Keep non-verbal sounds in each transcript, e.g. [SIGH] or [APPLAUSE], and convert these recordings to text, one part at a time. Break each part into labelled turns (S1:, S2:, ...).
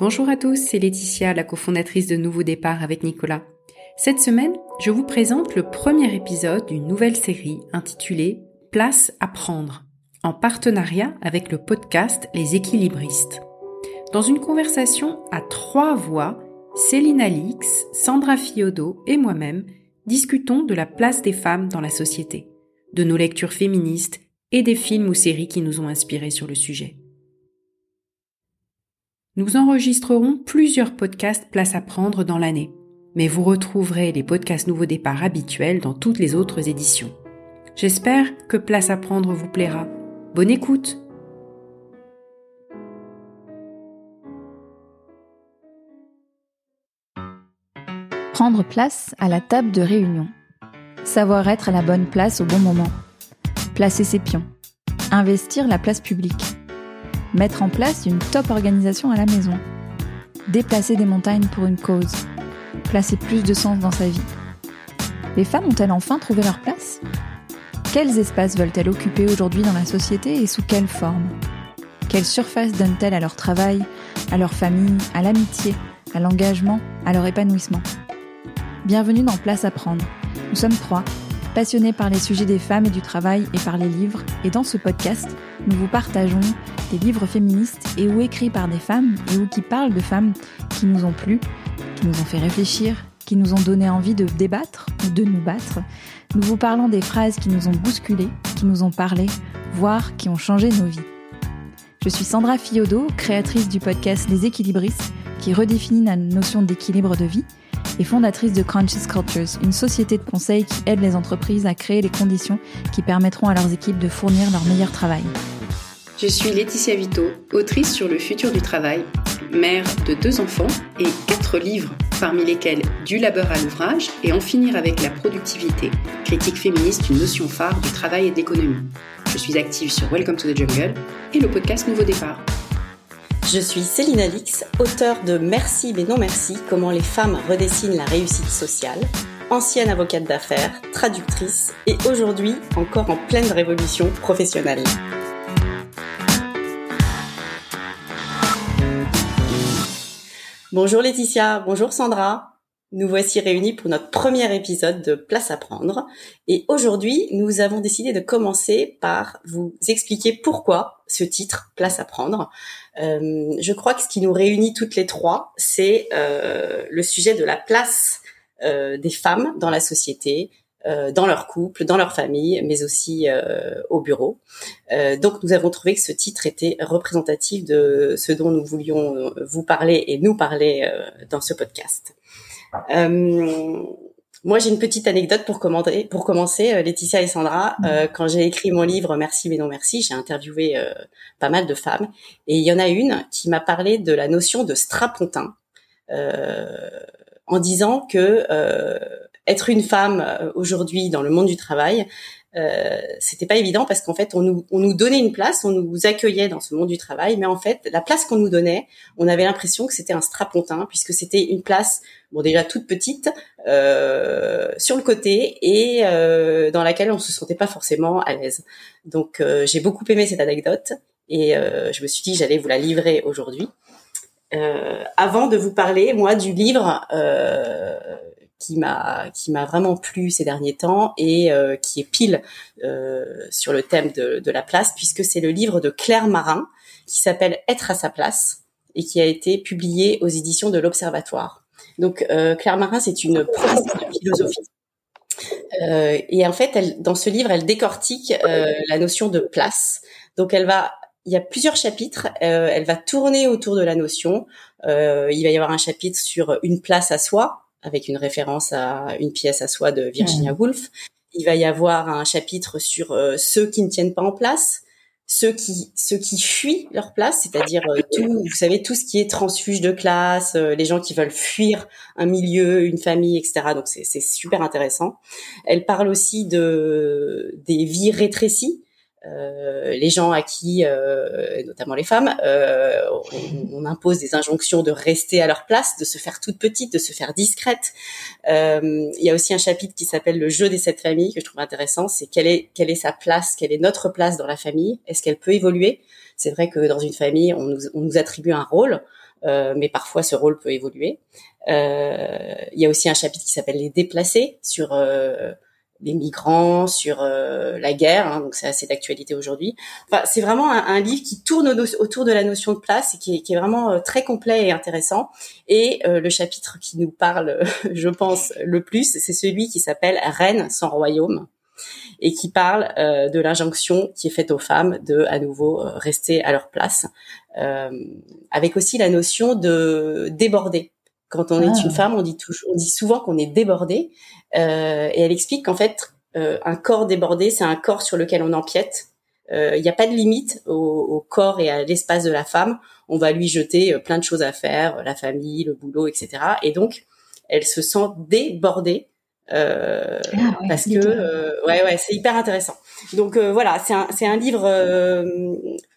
S1: Bonjour à tous, c'est Laetitia, la cofondatrice de Nouveau Départ avec Nicolas. Cette semaine, je vous présente le premier épisode d'une nouvelle série intitulée Place à prendre, en partenariat avec le podcast Les équilibristes. Dans une conversation à trois voix, Céline Alix, Sandra Fiodo et moi-même discutons de la place des femmes dans la société, de nos lectures féministes et des films ou séries qui nous ont inspirés sur le sujet. Nous enregistrerons plusieurs podcasts Place à prendre dans l'année, mais vous retrouverez les podcasts Nouveau Départ habituels dans toutes les autres éditions. J'espère que Place à prendre vous plaira. Bonne écoute
S2: Prendre place à la table de réunion. Savoir être à la bonne place au bon moment. Placer ses pions. Investir la place publique. Mettre en place une top organisation à la maison. Déplacer des montagnes pour une cause. Placer plus de sens dans sa vie. Les femmes ont-elles enfin trouvé leur place? Quels espaces veulent-elles occuper aujourd'hui dans la société et sous quelle forme? Quelle surface donnent-elles à leur travail, à leur famille, à l'amitié, à l'engagement, à leur épanouissement? Bienvenue dans Place à prendre. Nous sommes trois, passionnés par les sujets des femmes et du travail et par les livres, et dans ce podcast, nous vous partageons des livres féministes et ou écrits par des femmes et ou qui parlent de femmes qui nous ont plu, qui nous ont fait réfléchir, qui nous ont donné envie de débattre ou de nous battre. Nous vous parlons des phrases qui nous ont bousculées, qui nous ont parlé, voire qui ont changé nos vies. Je suis Sandra Fiodo, créatrice du podcast Les équilibristes, qui redéfinit la notion d'équilibre de vie et fondatrice de Conscious Cultures, une société de conseil qui aide les entreprises à créer les conditions qui permettront à leurs équipes de fournir leur meilleur travail.
S1: Je suis Laetitia Vito, autrice sur le futur du travail, mère de deux enfants et quatre livres, parmi lesquels Du labeur à l'ouvrage et En finir avec la productivité, critique féministe, une notion phare du travail et de l'économie. Je suis active sur Welcome to the Jungle et le podcast Nouveau Départ.
S3: Je suis Céline Alix, auteure de Merci mais non merci, comment les femmes redessinent la réussite sociale, ancienne avocate d'affaires, traductrice et aujourd'hui encore en pleine révolution professionnelle. Bonjour Laetitia, bonjour Sandra. Nous voici réunis pour notre premier épisode de Place à prendre. Et aujourd'hui, nous avons décidé de commencer par vous expliquer pourquoi ce titre, Place à prendre. Euh, je crois que ce qui nous réunit toutes les trois, c'est euh, le sujet de la place euh, des femmes dans la société, dans leur couple, dans leur famille, mais aussi au bureau. Donc nous avons trouvé que ce titre était représentatif de ce dont nous voulions vous parler et nous parler dans ce podcast. Moi, j'ai une petite anecdote pour, commenter, pour commencer, Laetitia et Sandra. quand j'ai écrit mon livre Merci mais non merci, j'ai interviewé pas mal de femmes et il y en a une qui m'a parlé de la notion de strapontin en disant que être une femme euh, aujourd'hui dans le monde du travail, euh, c'était pas évident parce qu'en fait on nous, on nous donnait une place, on nous accueillait dans ce monde du travail, mais en fait la place qu'on nous donnait, on avait l'impression que c'était un strapontin puisque c'était une place bon déjà toute petite euh, sur le côté et euh, dans laquelle on se sentait pas forcément à l'aise. Donc euh, j'ai beaucoup aimé cette anecdote et euh, je me suis dit j'allais vous la livrer aujourd'hui. avant de vous parler moi du livre qui m'a qui m'a vraiment plu ces derniers temps et euh, qui est pile euh, sur le thème de, de la place puisque c'est le livre de Claire Marin qui s'appelle Être à sa place et qui a été publié aux éditions de l'Observatoire. Donc euh, Claire Marin c'est une professeure de philosophie euh, et en fait elle dans ce livre elle décortique euh, la notion de place. Donc elle va il y a plusieurs chapitres. Euh, elle va tourner autour de la notion. Euh, il va y avoir un chapitre sur une place à soi, avec une référence à une pièce à soi de Virginia Woolf. Il va y avoir un chapitre sur euh, ceux qui ne tiennent pas en place, ceux qui ceux qui fuient leur place, c'est-à-dire euh, tout, vous savez tout ce qui est transfuge de classe, euh, les gens qui veulent fuir un milieu, une famille, etc. Donc c'est super intéressant. Elle parle aussi de des vies rétrécies euh, les gens à qui, euh, notamment les femmes, euh, on, impose des injonctions de rester à leur place, de se faire toute petite, de se faire discrète. il y a aussi un chapitre qui s'appelle le jeu des sept familles que je trouve intéressant. C'est quelle est quelle est sa place, quelle est notre place dans la famille? Est-ce qu'elle peut évoluer? C'est vrai que dans une famille, on nous, on nous attribue un rôle. mais parfois ce rôle peut évoluer. Il y a aussi un chapitre qui s'appelle les déplacés sur les migrants, sur euh, la guerre, hein, donc c'est assez d'actualité aujourd'hui. Enfin, c'est vraiment un, livre qui tourne autour de la notion de place et qui est, qui est vraiment euh, très complet et intéressant. Et euh, le chapitre qui nous parle, [LAUGHS] je pense, le plus, c'est celui qui s'appelle Reine sans royaume et qui parle de l'injonction qui est faite aux femmes de à nouveau rester à leur place, avec aussi la notion de déborder. Quand on est ah. une femme, on dit toujours, on dit souvent qu'on est débordé, euh, et elle explique qu'en fait, euh, un corps débordé, c'est un corps sur lequel on empiète. Euh, il n'y a pas de limite au, au corps et à l'espace de la femme. On va lui jeter plein de choses à faire, la famille, le boulot, etc. Et donc, elle se sent débordée euh, ah parce que euh, ouais ouais c'est hyper intéressant. Donc euh, voilà, c'est un c'est un livre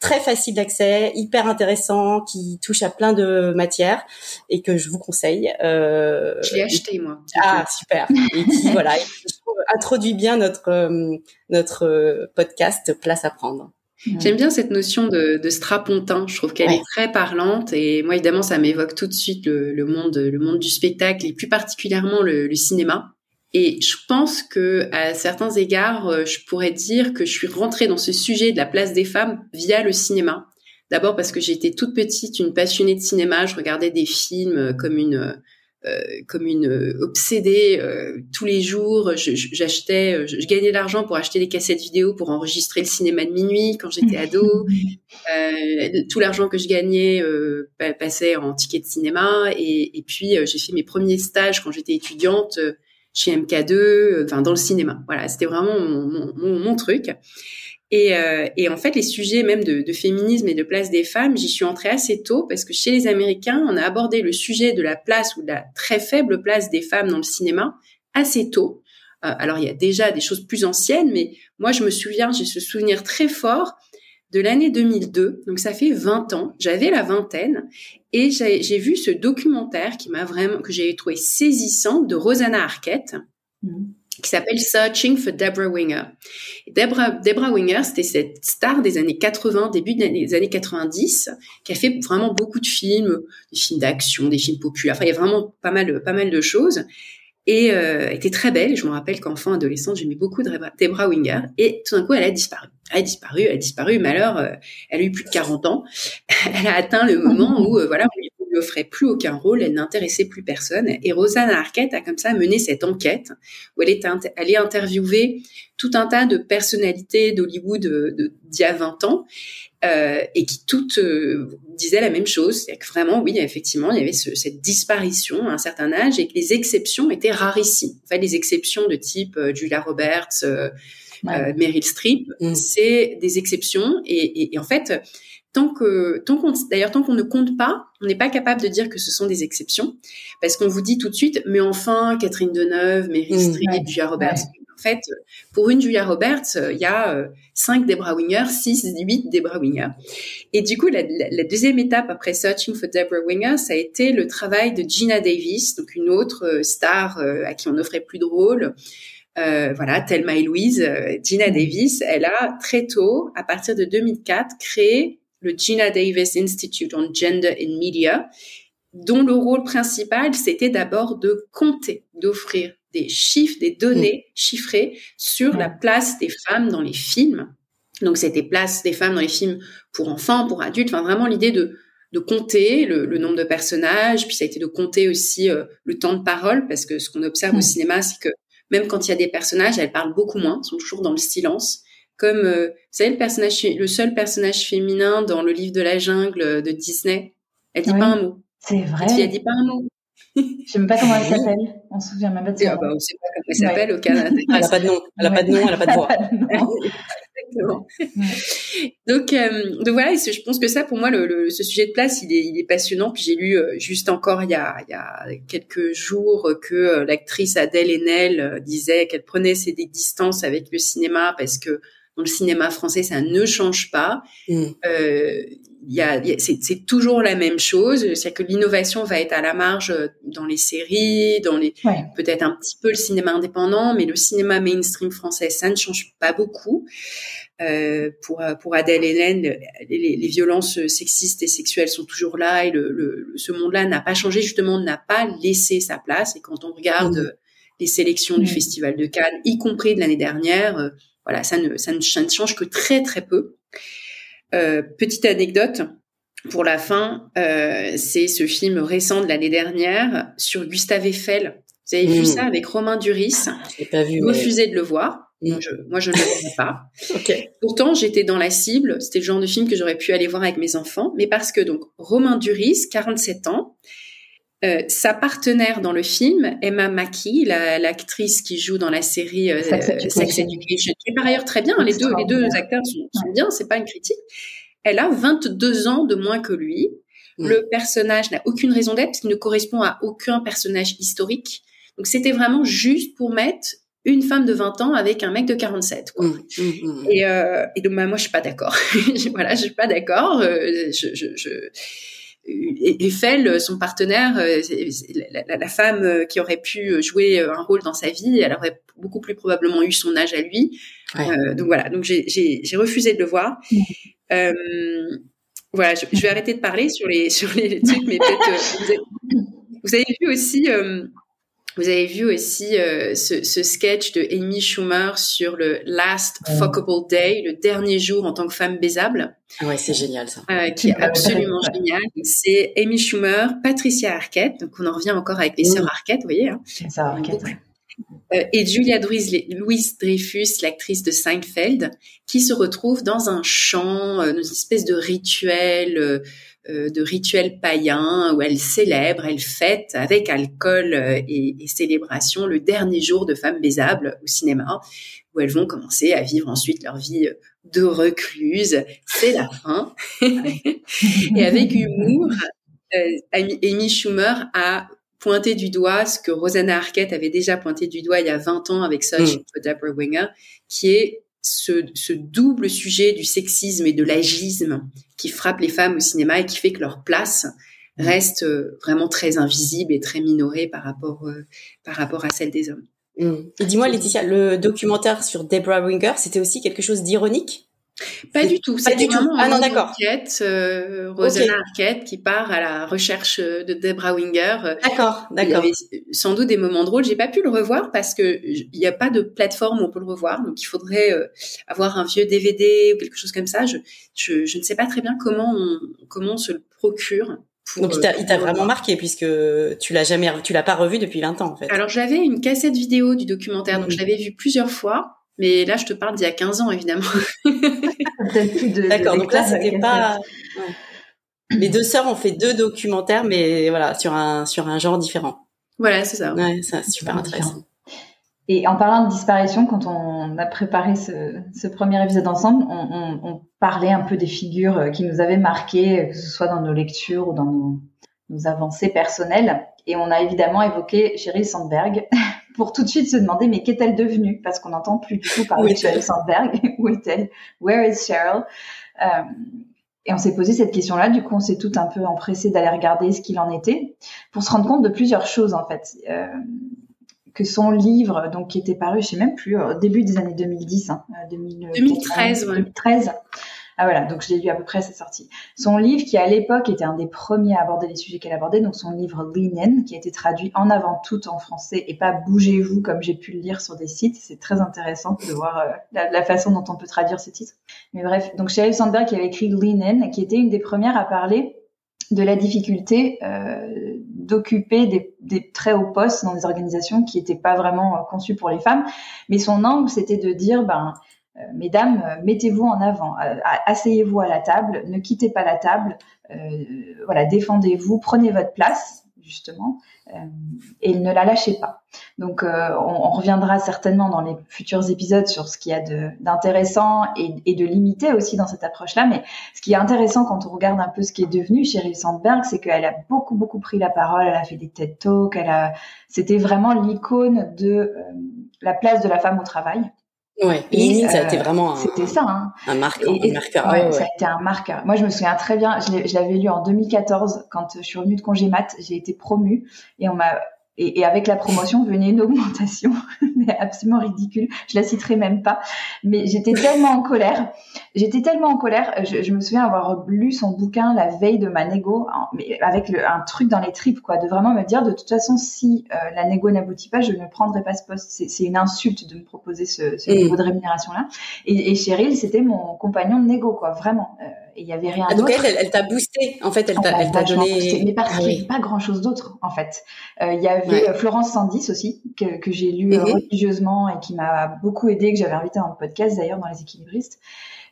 S3: très facile d'accès, hyper intéressant, qui touche à plein de matières et que je vous conseille.
S1: je l'ai acheté moi.
S3: Ah super. [LAUGHS] Et qui voilà, introduit bien notre notre podcast Place à prendre.
S1: J'aime bien cette notion de, de strapontin. Je trouve qu'elle est très parlante et moi évidemment ça m'évoque tout de suite le, le, monde le monde du spectacle et plus particulièrement le, le cinéma. Et je pense que à certains égards, euh, je pourrais dire que je suis rentrée dans ce sujet de la place des femmes via le cinéma. D'abord parce que j'étais toute petite une passionnée de cinéma, je regardais des films euh, comme une euh, comme une obsédée tous les jours. J'achetais, je, gagnais de l'argent pour acheter des cassettes vidéo pour enregistrer le cinéma de minuit quand j'étais ado. [LAUGHS] tout l'argent que je gagnais passait en tickets de cinéma et, et puis j'ai fait mes premiers stages quand j'étais étudiante chez MK2, euh, enfin dans le cinéma. Voilà, c'était vraiment mon, mon, truc. Et, euh, et, en fait, les sujets même de, de, féminisme et de place des femmes, j'y suis entrée assez tôt parce que chez les Américains, on a abordé le sujet de la place ou de la très faible place des femmes dans le cinéma assez tôt. Euh, alors, il y a déjà des choses plus anciennes, mais moi, je me souviens, j'ai ce souvenir très fort de l'année 2002, donc ça fait 20 ans, j'avais la vingtaine, et j'ai vu ce documentaire qui m'a vraiment, que j'ai trouvé saisissant de Rosanna Arquette, mm. qui s'appelle Searching for Deborah Winger. Deborah, Deborah Winger, c'était cette star des années 80, début des années 90, qui a fait vraiment beaucoup de films, des films d'action, des films populaires, enfin il y a vraiment pas mal, pas mal de choses et euh, était très belle. Je me rappelle qu'enfant, adolescente, j'aimais beaucoup Debra Winger. Et tout d'un coup, elle a disparu. Elle a disparu, elle a disparu. Mais alors, euh, elle a eu plus de 40 ans. [LAUGHS] elle a atteint le moment [LAUGHS] où, euh, voilà, on lui, lui offrait plus aucun rôle. Elle n'intéressait plus personne. Et Rosanna Arquette a comme ça mené cette enquête où elle est allée interviewer tout un tas de personnalités d'Hollywood d'il y a 20 ans euh, et qui toutes euh, disaient la même chose, c'est que vraiment, oui, effectivement, il y avait ce, cette disparition à un certain âge et que les exceptions étaient rarissimes. En fait, les exceptions de type euh, Julia Roberts, euh, Meryl Streep, mm. c'est des exceptions et, et, et, en fait, tant que tant qu'on d'ailleurs tant qu'on ne compte pas, on n'est pas capable de dire que ce sont des exceptions parce qu'on vous dit tout de suite, mais enfin, Catherine Deneuve, Meryl mm, Streep, Julia Roberts. En fait, pour une Julia Roberts, il y a 5 Debra Winger, 6, 8 Debra Winger. Et du coup, la, deuxième étape après Searching for Debra Winger, ça a été le travail de Gina Davis, donc une autre euh, star euh, à qui on offrait plus de rôles. Euh, voilà, Thelma et Louise, euh, Gina mm. Davis, elle a très tôt, à partir de 2004, créé le Gina Davis Institute on Gender in Media, dont le rôle principal, c'était d'abord de compter, d'offrir des chiffres, des données mm. chiffrées sur la place des femmes dans les films. Donc c'était place des femmes dans les films pour enfants, pour adultes, enfin vraiment l'idée de de compter le, nombre de personnages, puis ça a été de compter aussi euh, le temps de parole, parce que ce qu'on observe au mm. cinéma, c'est que même quand il y a des personnages, elles parlent beaucoup moins, sont toujours dans le silence. Comme, euh, vous savez, le personnage, le seul personnage féminin dans le livre de la jungle de Disney, elle dit pas un mot.
S2: C'est vrai.
S1: Elle dit pas un mot.
S2: Je sais même pas comment elle [LAUGHS] s'appelle. On se souvient même pas de
S1: ça. Ah bah, on sait pas comment elle s'appelle au Canada. [LAUGHS]
S3: Elle n'a pas de nom. Elle n'a pas de nom. Elle n'a pas [LAUGHS] de voix.
S1: Exactement. Donc, euh, donc voilà, je pense que ça, pour moi, le, le, ce sujet de place, il est, il est passionnant. Puis j'ai lu euh, juste encore il y a, il y a quelques jours que euh, l'actrice Adèle Haenel euh, disait qu'elle prenait ses distances avec le cinéma parce que dans le cinéma français, ça ne change pas. Mm. Euh, y a, c'est toujours la même chose. C'est que l'innovation va être à la marge euh, dans les séries, dans les peut-être un petit peu le cinéma indépendant, mais le cinéma mainstream français, ça ne change pas beaucoup. Euh, pour pour Adèle Hélène, les, les, violences sexistes et sexuelles sont toujours là et le, le ce monde-là n'a pas changé, justement, n'a pas laissé sa place. Et quand on regarde mmh. les sélections du mmh. Festival de Cannes, y compris de l'année dernière, euh, voilà, ça ne, ça ne, ça ne change que très très peu. Euh, petite anecdote, pour la fin, euh, c'est ce film récent de l'année dernière sur Gustave Eiffel. Vous avez vu mmh. ça avec Romain Duris?
S3: Pas vu.
S1: Refusé de le voir. Mmh. je, moi, je ne le vois pas. [LAUGHS] okay. Pourtant, j'étais dans la cible. C'était le genre de film que j'aurais pu aller voir avec mes enfants. Mais parce que, donc, Romain Duris, 47 ans, euh, sa partenaire dans le film, Emma Mackey, l'actrice qui joue dans la série euh, Sex, Education. qui est par ailleurs très bien. Les deux, les deux acteurs sont, sont bien, c'est pas une critique. Elle a 22 ans de moins que lui. Le personnage n'a aucune raison d'être parce qu'il ne correspond à aucun personnage historique. Donc c'était vraiment juste pour mettre une femme de 20 ans avec un mec de 47. Quoi. Et, euh, et donc bah, moi je suis pas d'accord. [LAUGHS] voilà, je suis pas d'accord. Euh, je, je, je... Eiffel, son partenaire, euh, la, femme qui aurait pu jouer un rôle dans sa vie, elle aurait beaucoup plus probablement eu son âge à lui. Euh, donc voilà, donc j'ai refusé de le voir. Euh, voilà, je, vais arrêter de parler sur les sur les trucs, mais peut-être euh, vous, avez, vu aussi. Euh, vous avez vu aussi ce, ce, sketch de Amy Schumer sur le Last Fuckable Day, le dernier jour en tant que femme baisable.
S3: Ah ouais, c'est génial ça.
S1: qui est absolument génial. C'est Amy Schumer, Patricia Arquette. Donc on en revient encore avec les sœurs Arquette, vous voyez. Hein.
S2: Ça, Arquette.
S1: Euh, et Julia Louise Dreyfus, l'actrice de Seinfeld, qui se retrouve dans un chant, euh, dans une espèce de rituel, euh, de rituel païen où elle célèbre, elle fête avec alcool et, et, célébration le dernier jour de Femmes baisables au cinéma, où elles vont commencer à vivre ensuite leur vie de recluse. C'est la fin. [LAUGHS] et avec humour, Amy Schumer a pointer du doigt ce que Rosanna Arquette avait déjà pointé du doigt il y a 20 ans avec Such mm. Deborah Winger, qui est ce, ce, double sujet du sexisme et de l'agisme qui frappe les femmes au cinéma et qui fait que leur place mm. reste euh, vraiment très invisible et très minorée par rapport, euh, par rapport à celle des hommes.
S3: Mm. Et dis-moi, Laetitia, le documentaire sur Deborah Winger, c'était aussi quelque chose d'ironique?
S1: Pas du tout.
S3: Pas du tout. Ah non, d'accord.
S1: Euh, Rosanna Arquette qui part à la recherche de Debra Winger.
S3: D'accord, d'accord. Il y avait
S1: sans doute des moments drôles. J'ai pas pu le revoir parce que il n'y a pas de plateforme où on peut le revoir. Donc il faudrait euh, avoir un vieux DVD ou quelque chose comme ça. Je, je, je ne sais pas très bien comment on, comment on se le procure.
S3: Pour, Donc il t'a vraiment marqué puisque tu l'as jamais, tu l'as pas revu depuis 20 ans en fait.
S1: Alors j'avais une cassette vidéo du documentaire, donc je l'avais vu plusieurs fois. Mais là, je te parle d'il y a 15 ans, évidemment.
S3: D'accord, donc là, c'était pas... Les deux sœurs ont fait deux documentaires, mais voilà, sur un, sur un genre différent.
S1: Voilà, c'est ça.
S3: Ouais, c'est super intéressant.
S2: Et en parlant de disparition, quand on a préparé ce, ce premier épisode ensemble, on, on, on, parlait un peu des figures euh, qui nous avaient marquées, que ce soit dans nos lectures ou dans nos, nos avancées personnelles. Et on a évidemment évoqué Sheryl Sandberg, [LAUGHS] pour tout de suite se demander mais qu'est-elle devenue? Parce qu'on n'entend plus du tout parler de Sheryl Sandberg. [LAUGHS] Où est-elle? Where is Sheryl? Euh, Et on s'est posé cette question-là. Du coup, on s'est tout un peu empressé d'aller regarder ce qu'il en était pour se rendre compte de plusieurs choses en fait. Euh, que son livre, donc qui était paru, je sais même plus, au début des années 2010, hein,
S1: 2013,
S2: 2013 ah voilà, donc je l'ai lu à peu près à sa sortie. Son livre, qui à l'époque était un des premiers à aborder les sujets qu'elle abordait, donc son livre Lean In, qui a été traduit en avant tout en français et pas Bougez-vous comme j'ai pu le lire sur des sites. C'est très intéressant de voir euh, la, façon dont on peut traduire ce titre. Mais bref, donc Sheryl Sandberg qui avait écrit Lean In, qui était une des premières à parler de la difficulté euh, d'occuper des, très hauts postes dans des organisations qui n'étaient pas vraiment euh, conçues pour les femmes. Mais son angle, c'était de dire, ben, mesdames, euh, mettez-vous en avant, euh, asseyez-vous à la table, ne quittez pas la table, voilà, défendez-vous, prenez votre place justement, et ne la lâchez pas. Donc, on, reviendra certainement dans les futurs épisodes sur ce qu'il y a d'intéressant et, de limité aussi dans cette approche-là. Mais ce qui est intéressant quand on regarde un peu ce qui est devenu Sheryl Sandberg, c'est qu'elle a beaucoup beaucoup pris la parole. Elle a fait des TED Talks. Elle a, c'était vraiment l'icône de la place de la femme au travail.
S3: Ouais, et, ça a été euh, vraiment un,
S2: c'était ça, hein.
S3: un, marqueur, un marqueur.
S2: Ouais, Ça a été un marqueur. Moi, je me souviens très bien, je l'avais lu en 2014 quand je suis revenue de congé mat, j'ai été promue et on m'a et, et, avec la promotion venait une augmentation, [LAUGHS] mais absolument ridicule. Je la citerai même pas. Mais j'étais tellement en colère. J'étais tellement en colère. Je, je, me souviens avoir lu son bouquin la veille de ma négo, mais avec le, un truc dans les tripes, quoi, de vraiment me dire de toute façon, si euh, la négo n'aboutit pas, je ne prendrai pas ce poste. C'est une insulte de me proposer ce, ce niveau de rémunération-là. Et, et Cheryl, c'était mon compagnon de négo, quoi, vraiment. Euh, il y avait rien d'autre.
S3: Donc elle, elle, t'a boosté. En fait, elle t'a donné.
S2: Boosté, mais parce qu'il n'y avait pas grand chose d'autre, en fait. Euh, il y avait ouais. Florence Sandis aussi, que, que j'ai lu mm -hmm. religieusement et qui m'a beaucoup aidé, que j'avais invité dans le podcast d'ailleurs, dans les équilibristes.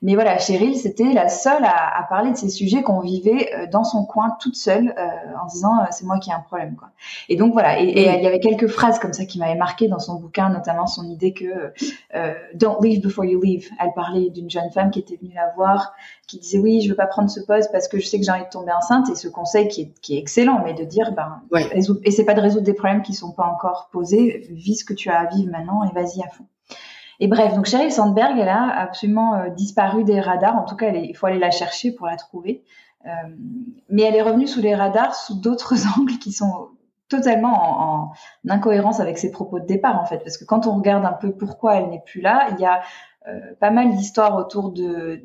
S2: Mais voilà, Cheryl, c'était la seule à, à, parler de ces sujets qu'on vivait euh, dans son coin toute seule, euh, en disant euh, c'est moi qui ai un problème. Quoi. Et donc voilà, et, et, il y avait quelques phrases comme ça qui m'avaient marqué dans son bouquin, notamment son idée que euh, don't leave before you leave. Elle parlait d'une jeune femme qui était venue la voir, qui disait oui, je veux pas prendre ce poste parce que je sais que j'ai envie de tomber enceinte. Et ce conseil qui est, qui est excellent, mais de dire ben ouais. et c'est pas de résoudre des problèmes qui sont pas encore posés, vis ce que tu as à vivre maintenant et vas-y à fond. Et bref, donc Sheryl Sandberg, elle a absolument euh, disparu des radars. En tout cas, il faut aller la chercher pour la trouver. Euh, mais elle est revenue sous les radars sous d'autres [LAUGHS] angles qui sont totalement en, en, incohérence avec ses propos de départ, en fait. Parce que quand on regarde un peu pourquoi elle n'est plus là, il y a euh, pas mal d'histoires autour de,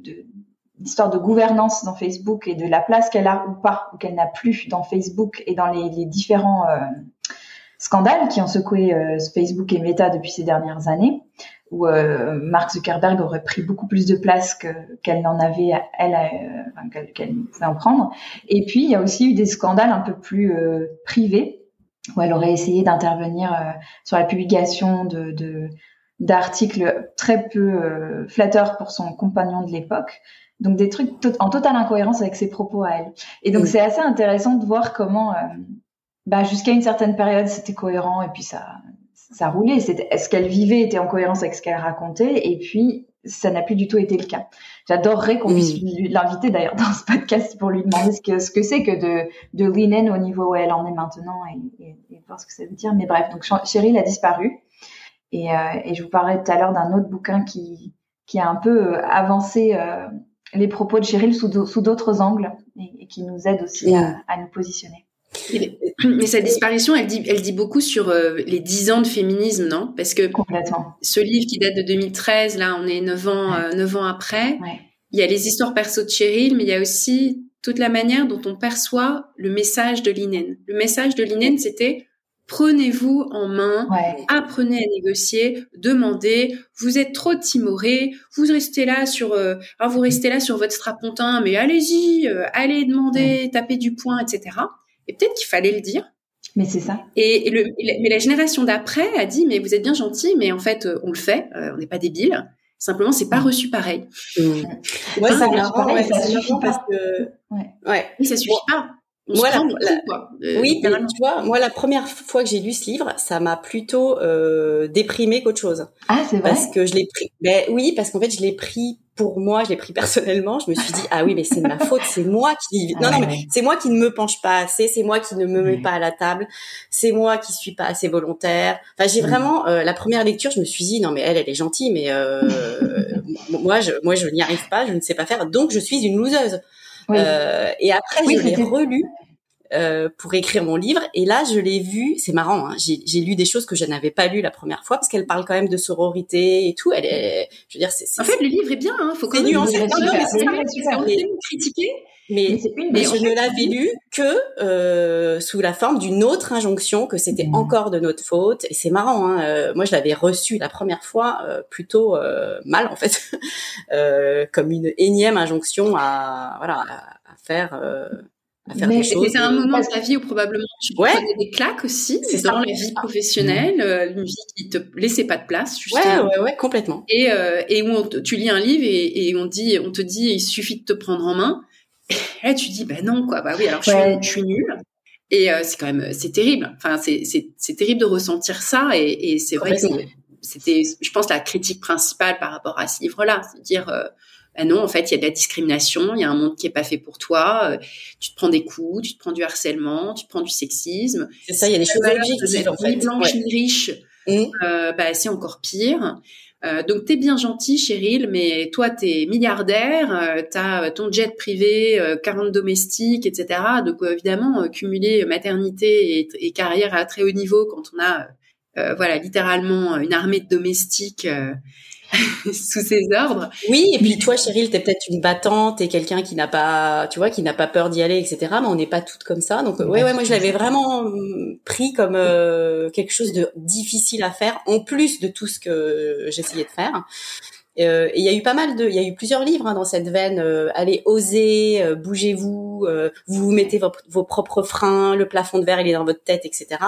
S2: d'histoire de gouvernance dans Facebook et de la place qu'elle a ou pas, ou qu'elle n'a plus dans Facebook et dans les, différents scandales qui ont secoué Facebook et Meta depuis ces dernières années où euh, Mark Zuckerberg aurait pris beaucoup plus de place que qu'elle n'en avait elle euh, qu'elle qu pouvait en prendre. Et puis il y a aussi eu des scandales un peu plus euh, privés où elle aurait essayé d'intervenir euh, sur la publication de, de d'articles très peu euh, flatteurs pour son compagnon de l'époque. Donc des trucs to en totale incohérence avec ses propos à elle. Et donc oui. c'est assez intéressant de voir comment bah, jusqu'à une certaine période c'était cohérent et puis ça ça roulait. Ce qu'elle vivait était en cohérence avec ce qu'elle racontait, et puis ça n'a plus du tout été le cas. J'adorerais qu'on puisse mmh. l'inviter d'ailleurs dans ce podcast pour lui demander ce que ce que c'est que de de lean au niveau où elle en est maintenant et, et, et, voir ce que ça veut dire. Mais bref, donc Cheryl a disparu et, euh, et je vous parlais tout à l'heure d'un autre bouquin qui qui a un peu euh, avancé euh, les propos de Cheryl sous sous d'autres angles et, et, qui nous aide aussi mmh. à, à nous positionner.
S1: Mais sa disparition, elle dit, elle dit beaucoup sur euh, les dix ans de féminisme, non? Parce que ce livre qui date de 2013, là, on est neuf ans, ouais. euh, 9 ans après.
S2: Ouais.
S1: Il y a les histoires perso de Cheryl, mais il y a aussi toute la manière dont on perçoit le message de Linen. Le message de Linen, c'était prenez-vous en main,
S2: ouais.
S1: apprenez à négocier, demandez. Vous êtes trop timoré, vous restez là sur, euh, vous restez là sur votre strapontin, mais allez-y, euh, allez demander, tapez du poing, etc. Et peut-être qu'il fallait le dire.
S2: Mais c'est ça.
S1: Et, et le, mais la génération d'après a dit, mais vous êtes bien gentil, mais en fait, on le fait, euh, on n'est pas débile. Simplement, c'est pas reçu pareil.
S3: Mmh. Ouais, c'est marrant, ouais, ça suffit parce que,
S1: ouais. ouais. Mais ça suffit bon. pas.
S3: Moi, la, la... Coup, euh, oui, mais tu vois, moi, la première fois que j'ai lu ce livre, ça m'a plutôt euh, déprimé qu'autre chose.
S2: Ah, c'est vrai?
S3: Parce que je l'ai pris. Ben oui, parce qu'en fait, je l'ai pris pour moi, je l'ai pris personnellement. Je me suis dit ah oui, mais c'est ma faute, c'est moi qui non non mais c'est moi qui ne me penche pas assez, c'est moi qui ne me mets pas à la table, c'est moi qui suis pas assez volontaire. Enfin, j'ai vraiment euh, la première lecture, je me suis dit non mais elle, elle est gentille, mais euh, [LAUGHS] moi je moi je n'y arrive pas, je ne sais pas faire, donc je suis une loseuse. Oui. Euh, et après, oui, je l'ai relu euh, pour écrire mon livre. Et là, je l'ai vu. C'est marrant. Hein, j'ai lu des choses que je n'avais pas lues la première fois parce qu'elle parle quand même de sororité et tout. Elle est, je veux dire, c'est.
S1: En fait, le livre est bien. Hein, faut quand même
S3: nuancer. Non, non, mais c'est critiquer. Mais, mais, mais je ne l'avais lu que euh, sous la forme d'une autre injonction que c'était mmh. encore de notre faute. Et c'est marrant. Hein, euh, moi, je l'avais reçu la première fois euh, plutôt euh, mal en fait, [LAUGHS] euh, comme une énième injonction à voilà à, à faire
S1: mais c'est un moment de ta vie où probablement tu ouais. prenais des claques aussi dans ça. la vie professionnelle, mmh. une vie qui te laissait pas de place
S3: justement. Ouais, ouais, ouais, complètement.
S1: Et, euh, et où on, tu lis un livre et, et, on dit, on te dit, il suffit de te prendre en main. Et là, tu dis, bah non, quoi. Bah oui, alors je, suis, je suis nulle. Et euh, c'est quand même, c'est terrible. Enfin, c'est, terrible de ressentir ça. Et, et c'est vrai que c'était, je pense, la critique principale par rapport à ce livre-là, c'est dire. Euh, ben non, en fait, il y a de la discrimination, il y a un monde qui est pas fait pour toi. Euh, tu te prends des coups, tu te prends du harcèlement, tu te prends du sexisme.
S3: C'est ça, il y a des choses objectives.
S1: En fait. Ni blanche ouais. ni riche, mmh. euh, bah, c'est encore pire. Euh, donc t'es bien gentil, Cheryl, mais toi t'es milliardaire, euh, t'as ton jet privé, 40 domestiques, etc. Donc évidemment, cumuler maternité et, et, carrière à très haut niveau quand on a voilà littéralement une armée de domestiques [LAUGHS] sous ses ordres.
S3: Oui, et puis toi, Cheryl, t'es peut-être une battante et quelqu'un qui n'a pas, tu vois, qui n'a pas peur d'y aller, etc. Mais on n'est pas toutes comme ça. Donc, ouais, ouais, moi, je l'avais vraiment hum, pris comme euh, quelque chose de difficile à faire, en plus de tout ce que j'essayais de faire. Euh, et il y a eu pas mal de, il y a eu plusieurs livres hein, dans cette veine. Euh, allez, osez, euh, bougez-vous, vous vous mettez vos, vos, propres freins, le plafond de verre il est dans votre tête, etc.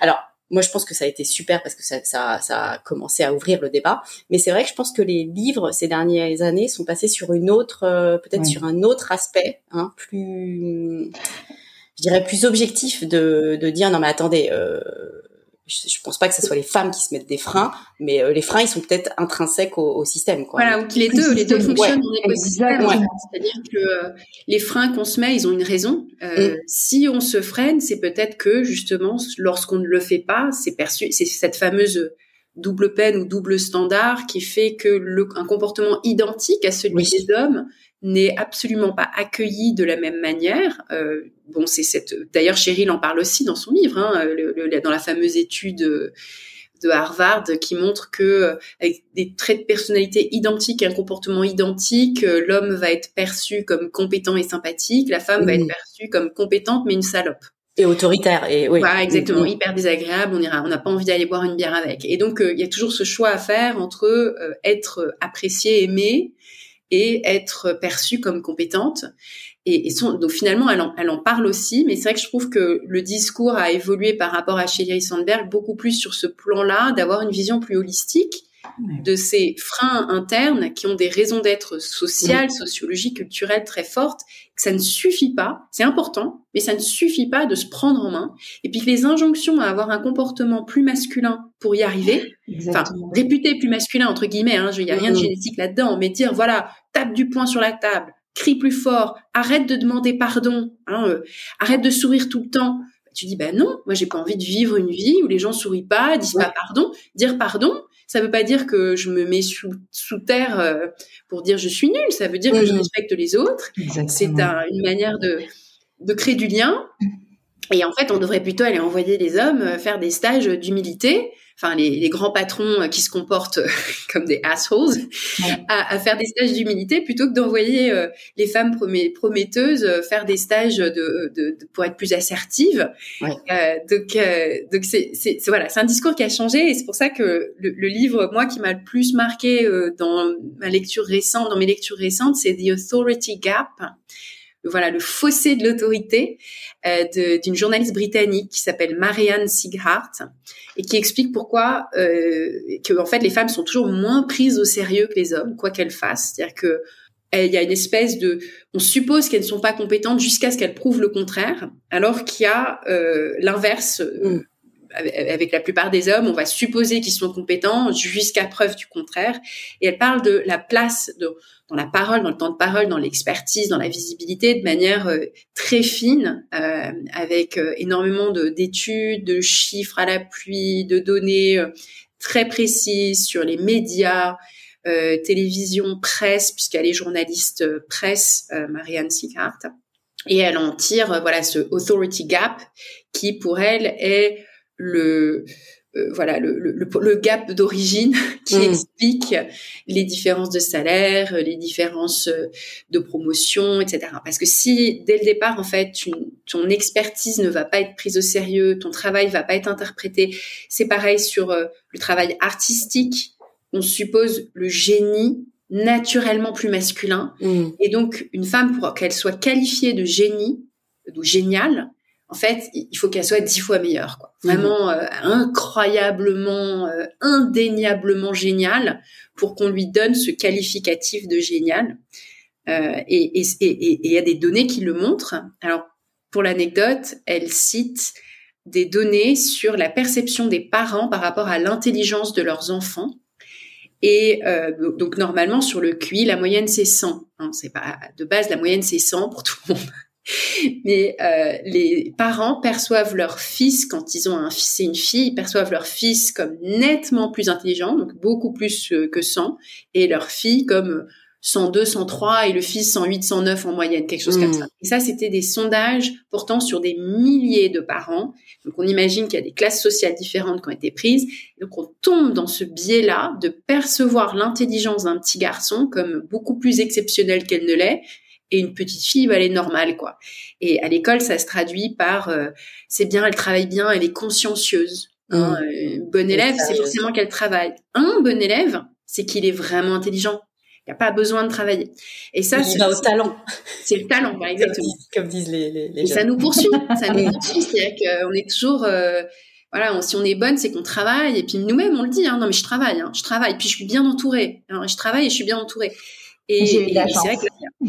S3: Alors moi, je pense que ça a été super parce que ça, ça, ça a commencé à ouvrir le débat. Mais c'est vrai que je pense que les livres ces dernières années sont passés sur une autre, euh, peut-être sur un autre aspect, hein, plus, je dirais plus objectif de, de dire non mais attendez, euh, je, pense pas que ce soit les femmes qui se mettent des freins, mais euh, les freins ils sont peut-être intrinsèques au, au, système. Quoi.
S1: Voilà, ou que les deux, les deux fonctionnent en écosystème. C'est-à-dire que euh, les freins qu'on se met, ils ont une raison. Euh, mm. Si on se freine, c'est peut-être que justement, lorsqu'on ne le fait pas, c'est perçu, c'est cette fameuse double peine ou double standard qui fait que le, un comportement identique à celui des hommes n'est absolument pas accueilli de la même manière. Euh, bon, c'est cette. D'ailleurs, Cheryl en parle aussi dans son livre, hein, le, dans la fameuse étude de Harvard qui montre que avec des traits de personnalité identiques, un comportement identique, l'homme va être perçu comme compétent et sympathique, la femme va être perçue comme compétente mais une salope.
S3: Et autoritaire et oui.
S1: Voilà, exactement, hyper désagréable. On ira, on n'a pas envie d'aller boire une bière avec. Et donc euh, il y a toujours ce choix à faire entre euh, être apprécié, aimé et être perçue comme compétente. Et, et son, donc finalement, elle en, elle en, parle aussi, mais c'est vrai que je trouve que le discours a évolué par rapport à Sheryl Sandberg beaucoup plus sur ce plan-là, d'avoir une vision plus holistique de ces freins internes qui ont des raisons d'être sociales, sociologiques, culturelles très fortes, ça ne suffit pas, c'est important, mais ça ne suffit pas de se prendre en main, et puis que les injonctions à avoir un comportement plus masculin pour y arriver, enfin réputé plus masculin entre guillemets, hein, il n'y a rien de génétique là-dedans, mais dire voilà, tape du poing sur la table, crie plus fort, arrête de demander pardon, hein, euh, arrête de sourire tout le temps. Tu dis ben non, moi j'ai pas envie de vivre une vie où les gens sourient pas, disent pas pardon. Dire pardon, ça veut pas dire que je me mets sous, sous terre euh, pour dire je suis nulle. Ça veut dire que je respecte les autres. C'est une manière de de créer du lien. Et en fait, on devrait plutôt aller envoyer les hommes euh, faire des stages d'humilité enfin les, les, grands patrons euh, qui se comportent euh, [LAUGHS] comme des assholes, à, à, faire des stages d'humilité plutôt que d'envoyer euh, les femmes prometteuses faire des stages de, de, de, pour être plus assertives. Ouais. Euh, donc donc c'est voilà, c'est un discours qui a changé et c'est pour ça que le, le, livre moi qui m'a le plus marqué dans ma lecture récente, dans mes lectures récentes, c'est The Authority Gap voilà le fossé de l'autorité euh, d'une journaliste britannique qui s'appelle Marianne Sighart et qui explique pourquoi euh, que en fait les femmes sont toujours moins prises au sérieux que les hommes quoi qu'elles fassent c'est-à-dire que il y a une espèce de on suppose qu'elles ne sont pas compétentes jusqu'à ce qu'elles prouvent le contraire alors qu'il y a euh, l'inverse mm avec la plupart des hommes, on va supposer qu'ils sont compétents jusqu'à preuve du contraire. Et elle parle de la place de, dans la parole, dans le temps de parole, dans l'expertise, dans la visibilité, de manière euh, très fine, euh, avec euh, énormément d'études, de, chiffres à l'appui, de données euh, très précises sur les médias, télévision, presse, puisqu'elle est journaliste presse, Marianne Sighart. Et elle en tire, voilà, ce authority gap qui, pour elle, est le euh, voilà le, le, le gap d'origine [LAUGHS] qui mm. explique les différences de salaire, les différences euh, de promotion, etc. Parce que si dès le départ en fait ton expertise ne va pas être prise au sérieux, ton travail va pas être interprété, c'est pareil sur euh, le travail artistique. On suppose le génie naturellement plus masculin mm. et donc une femme pour qu'elle soit qualifiée de génie, de génial, en fait, il faut qu'elle soit dix fois meilleure, quoi. Mhm. Vraiment euh, incroyablement, euh, indéniablement géniale pour qu'on lui donne ce qualificatif de génial. Euh, et il y a des données qui le montrent. Alors, pour l'anecdote, elle cite des données sur la perception des parents par rapport à l'intelligence de leurs enfants. Et donc normalement sur le QI, la moyenne c'est 100. Hein, c'est pas de base la moyenne c'est 100 pour tout le monde. [LAUGHS] Mais euh, les parents perçoivent leur fils, quand ils ont un fils et une fille, ils perçoivent leur fils comme nettement plus intelligent, donc beaucoup plus euh, que 100, et leur fille comme 102, 103 et le fils 108, 109 en moyenne, quelque chose comme mmh. ça. Et ça, c'était des sondages portant sur des milliers de parents. Donc, on imagine qu'il y a des classes sociales différentes qui ont été prises. Donc, on tombe dans ce biais-là de percevoir l'intelligence d'un petit garçon comme beaucoup plus exceptionnelle qu'elle ne l'est. Et une petite fille, bah, elle est normale, quoi. Et à l'école, ça se traduit par euh, c'est bien, elle travaille bien, elle est consciencieuse. Hein, mmh. euh, bon élève, c'est forcément qu'elle travaille. Un bon élève, c'est qu'il est vraiment intelligent n'y a pas besoin de travailler.
S3: Et ça, c'est au talent.
S1: C'est le talent, [LAUGHS] exactement.
S3: Comme disent, les, les, les
S1: Et ça nous poursuit. ça nous [LAUGHS] poursuit. C'est-à-dire qu'on est toujours, euh, voilà, si on est bonne, c'est qu'on travaille. Et puis nous-mêmes, on le dit, hein, non mais je travaille, hein, je travaille. Puis je suis bien entourée. Hein, je travaille et je suis bien entourée.
S2: Et, c'est vrai que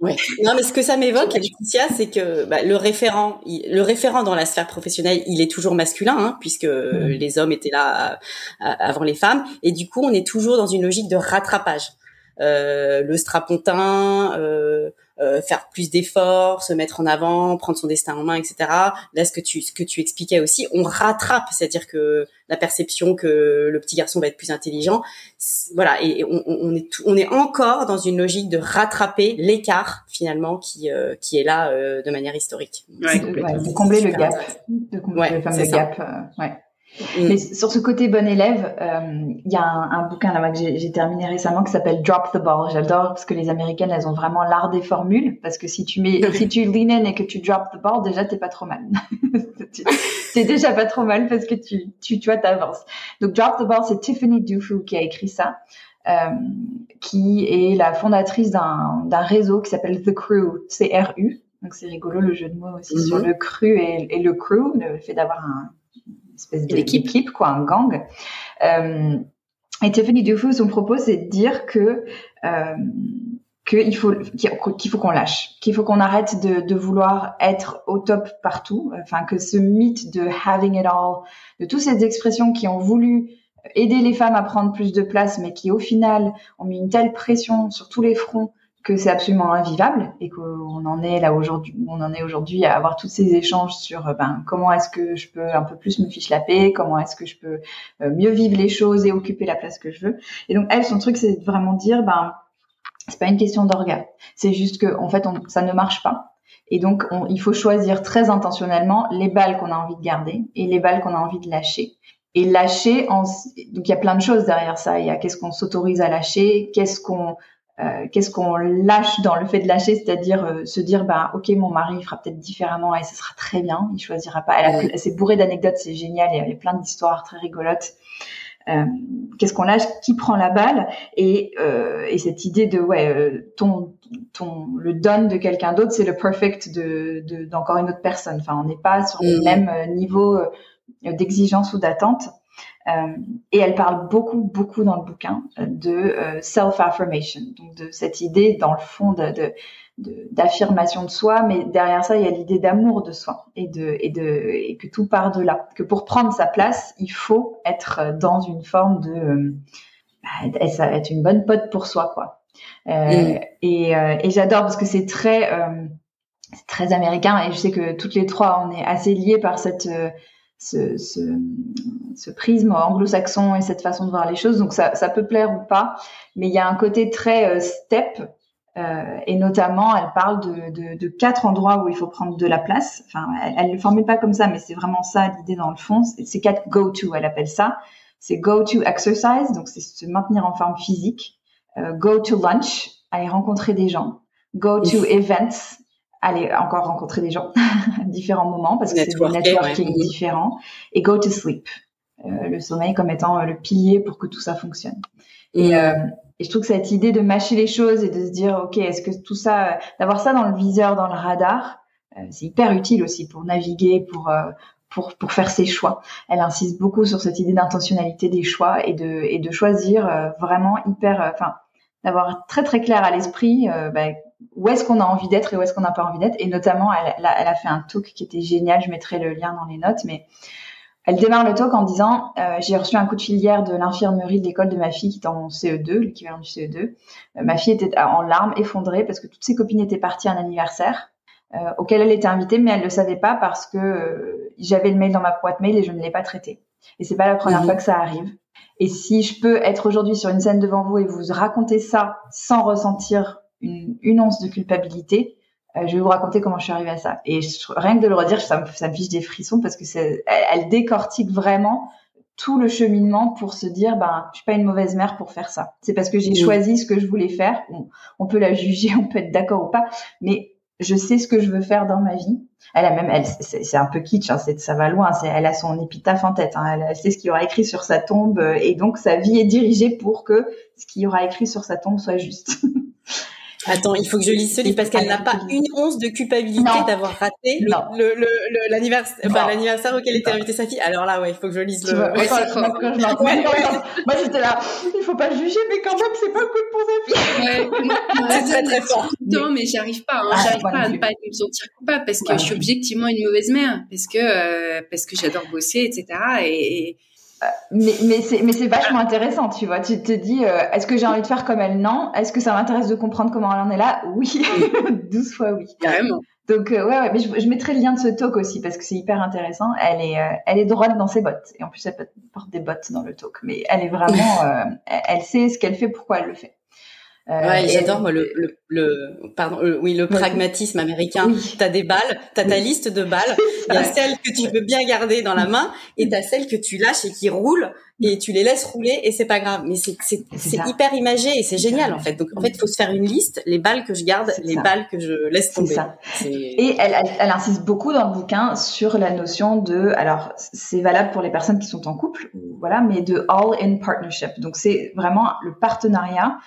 S3: Ouais. Non, mais ce que ça m'évoque, Laetitia, c'est que bah, le référent, le référent dans la sphère professionnelle, il est toujours masculin, hein, puisque les hommes étaient là avant les femmes, et du coup, on est toujours dans une logique de rattrapage. Euh, le strapontin, euh, euh, faire plus d'efforts, se mettre en avant, prendre son destin en main, etc. Là, ce que tu ce que tu expliquais aussi, on rattrape, c'est-à-dire que la perception que le petit garçon va être plus intelligent, voilà, et on, on est on est encore dans une logique de rattraper l'écart finalement qui euh, qui est là euh, de manière historique.
S2: Ouais, de combler le gap, de combler le fameux gap, ouais. Mm. Mais sur ce côté bon élève, euh, il y a un, un bouquin là que j'ai terminé récemment qui s'appelle Drop the Ball. J'adore parce que les Américaines elles ont vraiment l'art des formules parce que si tu mets [LAUGHS] si tu lean in et que tu drop the ball déjà t'es pas trop mal. [LAUGHS] t'es déjà pas trop mal parce que tu tu tu vois t'avances. Donc Drop the Ball c'est Tiffany Dufu qui a écrit ça. Euh, qui est la fondatrice d'un réseau qui s'appelle The Crew, C-R-U. Donc c'est rigolo le jeu de mots aussi sur mm-hmm. le cru et, et le crew, le fait d'avoir un espèce d'équipe, quoi, un gang. Euh, et Tiffany Dufu, son propos, c'est de dire que euh, qu'il faut qu'il faut qu'on lâche, qu'il faut qu'on arrête de, de, vouloir être au top partout, enfin que ce mythe de having it all, de toutes ces expressions qui ont voulu aider les femmes à prendre plus de place, mais qui au final ont mis une telle pression sur tous les fronts que c'est absolument invivable et qu'on en est là aujourd'hui, on en est aujourd'hui à avoir tous ces échanges sur euh, ben, comment est-ce que je peux un peu plus me fiche la paix, comment est-ce que je peux euh, mieux vivre les choses et occuper la place que je veux. Et donc elle, son truc, c'est vraiment dire, ben c'est pas une question d'organe, c'est juste que en fait, on, ça ne marche pas. Et donc, on, il faut choisir très intentionnellement les balles qu'on a envie de garder et les balles qu'on a envie de lâcher. Et lâcher, en, donc il y a plein de choses derrière ça. Il y a qu'est-ce qu'on s'autorise à lâcher, qu'est-ce qu'on euh, qu'est-ce qu'on lâche dans le fait de lâcher, c'est-à-dire euh, se dire bah ok mon mari il fera peut-être différemment et ce sera très bien, il choisira pas. Elle, c'est bourré d'anecdotes, c'est génial, il y avait plein d'histoires très rigolotes. Euh, qu'est-ce qu'on lâche, qui prend la balle et, et cette idée de ouais ton ton le don de quelqu'un d'autre c'est le perfect de d'encore une autre personne. Enfin on n'est pas sur le mm. même niveau d'exigence ou d'attente. Euh, et elle parle beaucoup, beaucoup dans le bouquin euh, de euh, self-affirmation, donc de cette idée, dans le fond, de, d'affirmation de, soi, mais derrière ça, il y a l'idée d'amour de soi et de et de et que tout part de là. Que pour prendre sa place, il faut être dans une forme de bah, être une bonne pote pour soi, quoi. Euh, mm. Et, et j'adore parce que c'est très c'est très américain et je sais que toutes les trois on est assez liés par cette ce, ce, ce, prisme anglo-saxon et cette façon de voir les choses. Donc ça, ça, peut plaire ou pas, mais il y a un côté très euh, step. Euh, et notamment, elle parle de, de, de, quatre endroits où il faut prendre de la place. Enfin, elle ne le formule pas comme ça, mais c'est vraiment ça l'idée dans le fond. C'est quatre go-to, elle appelle ça. C'est go-to exercise, donc c'est se maintenir en forme physique. Euh, go to lunch, aller rencontrer des gens. Go to events, aller encore rencontrer des gens [LAUGHS] à différents moments parce que c'est du networking différent et go to sleep euh, le sommeil comme étant euh, le pilier pour que tout ça fonctionne. Et, euh, et, je trouve que cette idée de mâcher les choses et de se dire ok est-ce que tout ça d'avoir ça dans le viseur dans le radar c'est hyper utile aussi pour naviguer pour pour, pour faire ses choix. Elle insiste beaucoup sur cette idée d'intentionnalité des choix et de, et de choisir vraiment hyper, enfin, d'avoir très très clair à l'esprit bah, où est-ce qu'on a envie d'être et où est-ce qu'on n'a pas envie d'être. Et notamment, elle, elle, a fait un talk qui était génial. Je mettrai le lien dans les notes, mais elle démarre le talk en disant euh, j'ai reçu un coup de filière de l'infirmerie de l'école de ma fille qui est en CE2, l'équivalent du CE2. Euh, ma fille était en larmes, effondrée parce que toutes ses copines étaient parties à un anniversaire auquel elle était invitée, mais elle le savait pas parce que j'avais le mail dans ma boîte mail et je ne l'ai pas traité. Et c'est pas la première mhm. fois que ça arrive. Et si je peux être aujourd'hui sur une scène devant vous et vous raconter ça sans ressentir une, once de culpabilité, euh, je vais vous raconter comment je suis arrivée à ça. Et rien que de le redire, ça me, ça me fiche des frissons parce que c'est, elle, décortique vraiment tout le cheminement pour se dire, ben, je suis pas une mauvaise mère pour faire ça. C'est parce que j'ai choisi ce que je voulais faire. On, on peut la juger, [LAUGHS] on peut être d'accord ou pas, mais je sais ce que je veux faire dans ma vie. Elle a même, elle, c'est un peu kitsch, hein, ça va loin. Elle a son épitaphe en tête. Hein, elle sait ce qu'il y aura écrit sur sa tombe, euh, et donc sa vie est dirigée pour que ce qu'il y aura écrit sur sa tombe soit juste. [LAUGHS]
S3: Attends, il faut que je lise ce livre parce qu'elle n'a pas une once de culpabilité d'avoir raté le, le, l'anniversaire, enfin, l'anniversaire auquel était invitée sa fille. Alors là, ouais, il faut que je lise le.
S2: Vois, ouais, [LAUGHS] moi, j'étais là. Il faut pas juger, mais quand même, c'est pas cool pour sa fille.
S1: Ouais, [LAUGHS] c'est très très fort. Non, mais j'arrive pas. Hein, ah, j'arrive pas à ne pas me sentir coupable parce que je suis objectivement une mauvaise mère, parce que euh, parce que j'adore bosser, etc. et
S2: mais mais c'est mais c'est vachement intéressant, tu vois. Tu te dis, euh, est-ce que j'ai envie de faire comme elle? Non. Est-ce que ça m'intéresse de comprendre comment elle en est là? Oui, [LAUGHS] douze fois oui.
S1: Carrément.
S2: Donc euh, ouais, ouais, mais je, je, mettrai le lien de ce talk aussi parce que c'est hyper intéressant. Elle est euh, elle est droite dans ses bottes et en plus elle porte des bottes dans le talk, mais elle est vraiment, elle sait ce qu'elle fait, pourquoi elle le fait.
S3: Euh, ouais, j'adore moi le, le, le pardon oui le pragmatisme américain. Oui. T'as des balles, t'as ta liste de [LAUGHS] balles. Il y a celles que tu veux bien garder dans la main et t'as celles que tu lâches et qui roulent et tu les laisses rouler et c'est pas grave. Mais c'est c'est hyper imagé et c'est génial en fait. Donc en fait, faut se faire une liste. Les balles que je garde, les balles que je laisse tomber. Ça.
S2: Et elle, elle, elle, insiste beaucoup dans le bouquin sur la notion de alors c'est valable pour les personnes qui sont en couple, voilà, mais de all in partnership. Donc c'est vraiment le partenariat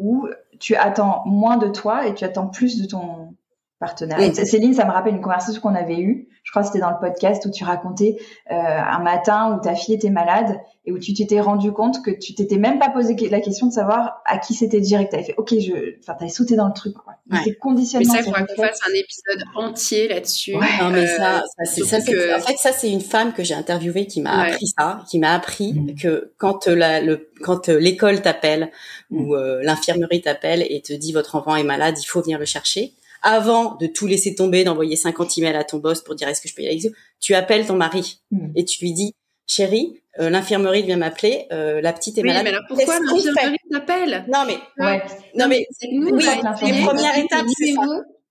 S2: où tu attends moins de toi et tu attends plus de ton partenaire. Céline, ça me rappelle une conversation qu'on avait eue. Je crois que c'était dans le podcast où tu racontais euh, un matin où ta fille était malade et où tu t'étais rendu compte que tu t'étais même pas posé la question de savoir à qui c'était direct. T'avais fait, ok, je, enfin, t'avais sauté dans le truc. Quoi. Ouais. conditionnement.
S1: Mais ça, il faudra qu'on fasse un épisode entier là-dessus.
S3: Ouais. Non, mais ça, euh, ça c'est ça. Que... En fait, ça, c'est une femme que j'ai interviewée qui m'a appris ça, qui m'a appris mm. que quand la, le, quand euh, l'école t'appelle mm. ou euh, l'infirmerie t'appelle et te dit votre enfant est malade, il faut venir le chercher avant de tout laisser tomber, d'envoyer 50 emails à ton boss pour dire est-ce que je peux y aller, tu appelles ton mari hmm. et tu lui dis chérie, euh, l'infirmerie vient m'appeler, euh, la petite est malade.
S1: Mais alors pourquoi l'infirmerie t'appelle?
S3: Non mais ouais. non mais nous, oui, les premières étapes, c'est ça.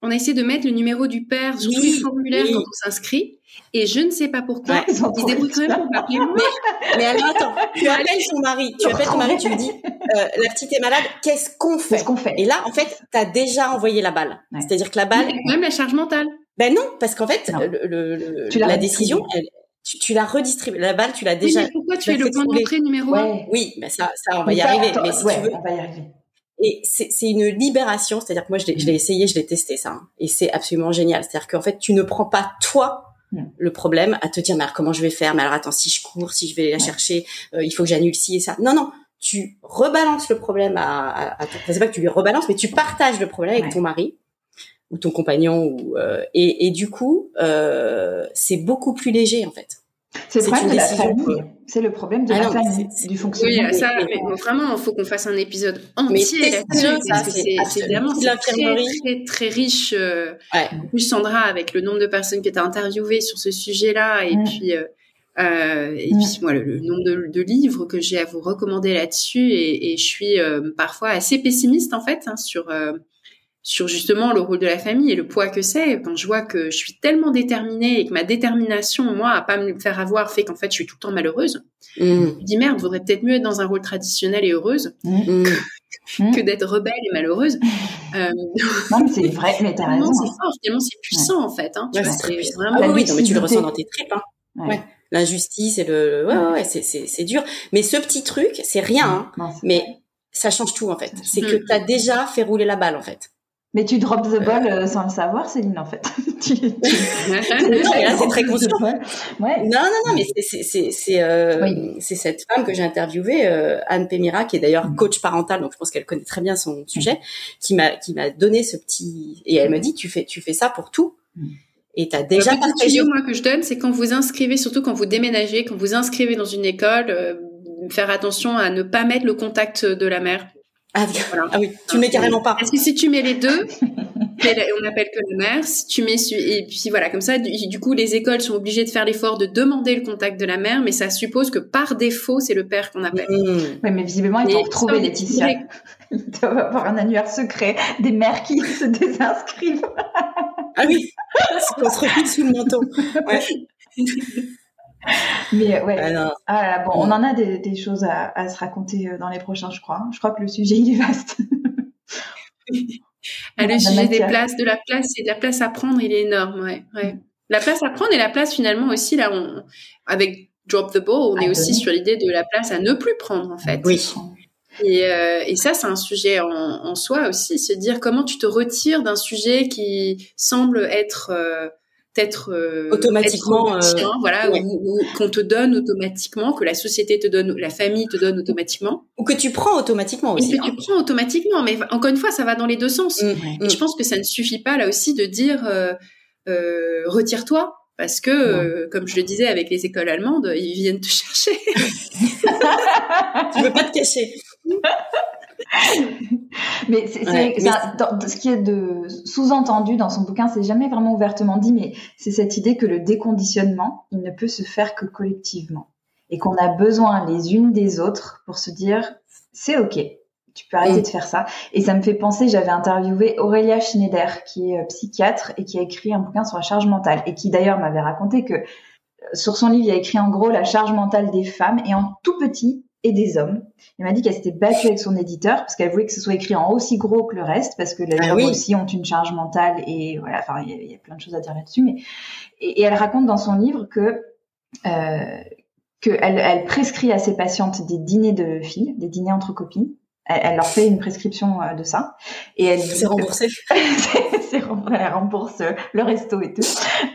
S1: On a essayé de mettre le numéro du père sur tous les formulaires quand on s'inscrit. Et je ne sais pas pourquoi, ouais, ils débrouillent quand même pour m'appeler moi.
S3: Mais, mais alors attends, tu appelles ton mari, tu appelles ton mari, tu lui dis, euh, la petite est malade, qu'est-ce qu'on fait?
S2: Fait?
S3: Et là, en fait, tu as déjà envoyé la balle. C'est-à-dire que la balle...
S1: Mais même la charge mentale.
S3: Ben non, parce qu'en fait, le, le, la décision, elle, tu, tu l'as redistribuée. La balle, tu l'as déjà... mais
S1: pourquoi tu es le point d'entrée numéro un?
S3: Oui, mais ça, ça, on va y arriver. mais si tu veux...
S2: on va y arriver.
S3: Et c'est une libération, c'est-à-dire que moi, je l'ai essayé, je l'ai testé ça, hein. et c'est absolument génial. C'est-à-dire qu'en fait, tu ne prends pas toi le problème à te dire mais alors comment je vais faire? Mais alors attends si je cours si je vais la chercher euh, il faut que j'annule ci et ça. Non non tu rebalances le problème à, à, à c'est pas que tu lui rebalances mais tu partages le problème avec ton mari ou ton compagnon ou euh, et, et, du coup euh, c'est beaucoup plus léger en fait
S2: c'est le problème de la famille. C'est le problème de ah la famille, du fonctionnement.
S1: Oui, ça, mais vraiment, il faut qu'on fasse un épisode entier là-dessus, parce que c'est vraiment très, très, très riche. Euh, En plus, Sandra, avec le nombre de personnes qui étaient interviewées sur ce sujet-là, et puis, euh, euh, et puis moi, le, nombre de, de, livres que j'ai à vous recommander là-dessus, et, et, je suis euh, parfois assez pessimiste en fait hein, sur euh, sur justement le rôle de la famille et le poids que c'est. Quand je vois que je suis tellement déterminée et que ma détermination, moi, à pas me faire avoir, fait qu'en fait, je suis tout le temps malheureuse. Mm. Je me dis merde, vaudrait peut-être mieux être dans un rôle traditionnel et heureuse mm. que, [LAUGHS] mm. d'être rebelle et malheureuse. [LAUGHS]
S2: Euh, non, mais c'est vrai, mais t'as raison.
S1: C'est fort, finalement, c'est puissant en fait. Hein,
S3: ouais, c'est vraiment. Ah oui, non, mais tu le ressens dans tes tripes. Hein. Ouais. L'injustice et le, ouais, ouais, c'est, c'est, c'est dur. Mais ce petit truc, c'est rien, hein, mais ça change tout en fait. C'est que t'as déjà fait rouler la balle en fait.
S2: Mais tu drops the ball euh, sans le savoir, Céline, en fait. [LAUGHS] tu, tu... [LAUGHS]
S3: c'est très conscient. Ouais. Non, non, non, mais c'est c'est c'est euh, c'est cette femme que j'ai interviewée, euh, Anne Pémira, qui est d'ailleurs mm. coach parental, donc je pense qu'elle connaît très bien son sujet, mm. qui m'a qui m'a donné ce petit et elle me dit tu fais tu fais ça pour tout. Mm. Et tu as déjà
S1: Le petit tuyau moi que je donne, c'est quand vous inscrivez, surtout quand vous déménagez, quand vous inscrivez dans une école, euh, faire attention à ne pas mettre le contact de la mère
S3: ah, ah, oui, tu mets carrément pas.
S1: Parce que si tu mets les deux, [LAUGHS] on appelle que la mère. Si tu mets et puis voilà comme ça, du, coup les écoles sont obligées de faire l'effort de demander le contact de la mère, mais ça suppose que par défaut c'est le père qu'on appelle.
S2: Mmh. Oui, mais visiblement ils ont retrouvé Laetitia. [LAUGHS] Ils doivent avoir un annuaire secret des mères qui se désinscrivent.
S3: ah oui, [LAUGHS] c'est qu'on se refile sous le manteau. Ouais.
S2: Mais ouais. Ah, ah bon, on en a des, choses à, se raconter euh, dans les prochains, je crois. Je crois que le sujet il est vaste. [LAUGHS]
S1: ah, le sujet des places, de la place et de la place à prendre, il est énorme, ouais, ouais. La place à prendre et la place finalement aussi là, on, avec Drop the Ball, on est aussi sur l'idée de la place à ne plus prendre en fait.
S3: Oui.
S1: Et, euh, et ça, c'est un sujet en, en, soi aussi, se dire comment tu te retires d'un sujet qui semble être euh,
S3: euh, automatiquement
S1: euh, voilà ou, qu'on te donne automatiquement que la société te donne la famille te donne automatiquement
S3: ou que tu prends automatiquement aussi
S1: que tu hein. prends automatiquement mais encore une fois ça va dans les deux sens mmh, et mmh. je pense que ça ne suffit pas là aussi de dire euh, euh retire-toi parce que, comme je le disais avec les écoles allemandes, ils viennent te [LAUGHS] chercher. [LAUGHS]
S3: tu veux pas te cacher. [LAUGHS] [LAUGHS]
S2: mais c'est ce qui est de sous-entendu dans son bouquin, c'est jamais vraiment ouvertement dit, mais c'est cette idée que le déconditionnement, il ne peut se faire que collectivement et qu'on a besoin les unes des autres pour se dire c'est ok, tu peux arrêter de faire ça. Et ça me fait penser, j'avais interviewé Aurélia Schneider, qui est euh, psychiatre et qui a écrit un bouquin sur la charge mentale et qui d'ailleurs m'avait raconté que euh, sur son livre, il a écrit en gros la charge mentale des femmes et en tout petit, et des hommes. Elle m'a dit qu'elle s'était battue avec son éditeur parce qu'elle voulait que ce soit écrit en aussi gros que le reste parce que les ah hommes aussi ont une charge mentale et voilà, enfin il y, a plein de choses à dire là-dessus. Mais et, elle raconte dans son livre que euh, qu'elle elle prescrit à ses patientes des dîners de filles, des dîners entre copines. Elle, leur fait une prescription euh, de ça
S3: et elle c'est remboursé. [LAUGHS]
S2: c'est elle rembourse le resto et tout.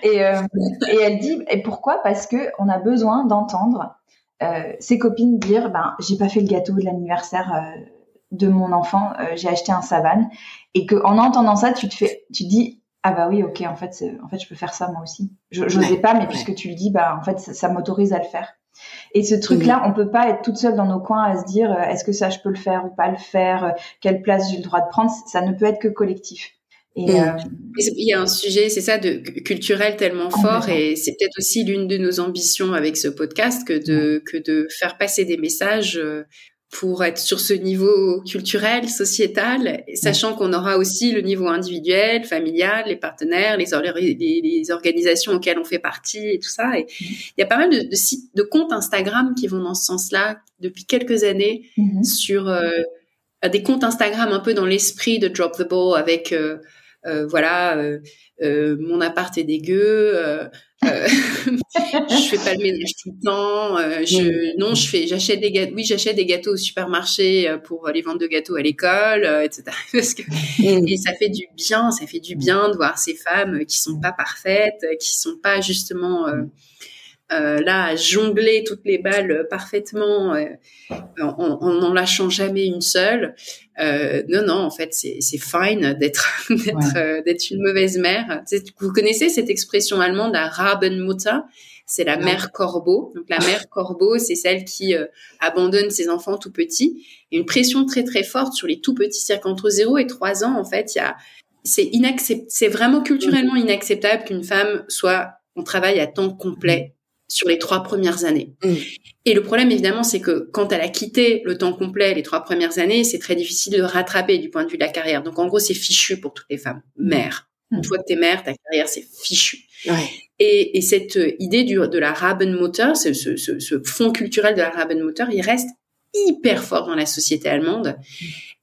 S2: Et, euh, et elle dit et pourquoi? Parce que on a besoin d'entendre ses copines dire ben j'ai pas fait le gâteau de l'anniversaire euh, de mon enfant, euh, j'ai acheté un savane et que en entendant ça tu te fais tu te dis ah bah oui ok en fait en fait je peux faire ça moi aussi. Je n'osais pas mais puisque tu le dis bah en fait ça, m'autorise à le faire. Et ce truc-là, on peut pas être toute seule dans nos coins à se dire est-ce que ça je peux le faire ou pas le faire, quelle place j'ai le droit de prendre. Ça ne peut être que collectif.
S1: Et, mm. euh, Il y a un sujet, c'est ça, de culturel tellement fort, et c'est peut-être aussi l'une de nos ambitions avec ce podcast que de que de faire passer des messages euh, pour être sur ce niveau culturel, sociétal, sachant qu'on aura aussi le niveau individuel, familial, les partenaires, les, les, organisations auxquelles on fait partie et tout ça. Et mm. il y a pas mal de, de, sites, de comptes Instagram qui vont dans ce sens-là depuis quelques années mm-hmm. sur euh, des comptes Instagram un peu dans l'esprit de Drop the Ball avec euh, voilà, euh, euh, mon appart est dégueu, [LAUGHS] je fais pas le ménage tout le temps, je, non, je fais, j'achète des gâteaux, oui, j'achète des gâteaux au supermarché pour les ventes de gâteaux à l'école, etc. [LAUGHS] Parce que, et ça fait du bien, ça fait du bien de voir ces femmes qui sont pas parfaites, qui sont pas justement euh, là à jongler toutes les balles parfaitement euh, en n'en lâchant jamais une seule. Euh, non, non, en fait, c'est fine d'être [LAUGHS] d'être d'être une mauvaise mère. Vous connaissez cette expression allemande, la Rabenmutter? C'est la mère corbeau. Donc la mère corbeau, c'est celle qui abandonne ses enfants tout petits. Une pression très très forte sur les tout petits, c'est-à-dire qu'entre 0 et 3 ans, en fait, il y a c'est inaccept c'est vraiment culturellement inacceptable qu'une femme soit on travaille à temps complet sur les trois premières années. Mm. Et le problème, évidemment, c'est que quand elle a quitté le temps complet les trois premières années, c'est très difficile de rattraper du point de vue de la carrière. Donc, en gros, c'est fichu pour toutes les femmes. Mm. Mère. Une mm. fois que t'es mère, ta carrière, c'est fichu. Et, et, cette idée du, de la Rabenmutter, ce, ce, ce, ce fond culturel de la Rabenmutter, il reste hyper fort dans la société allemande.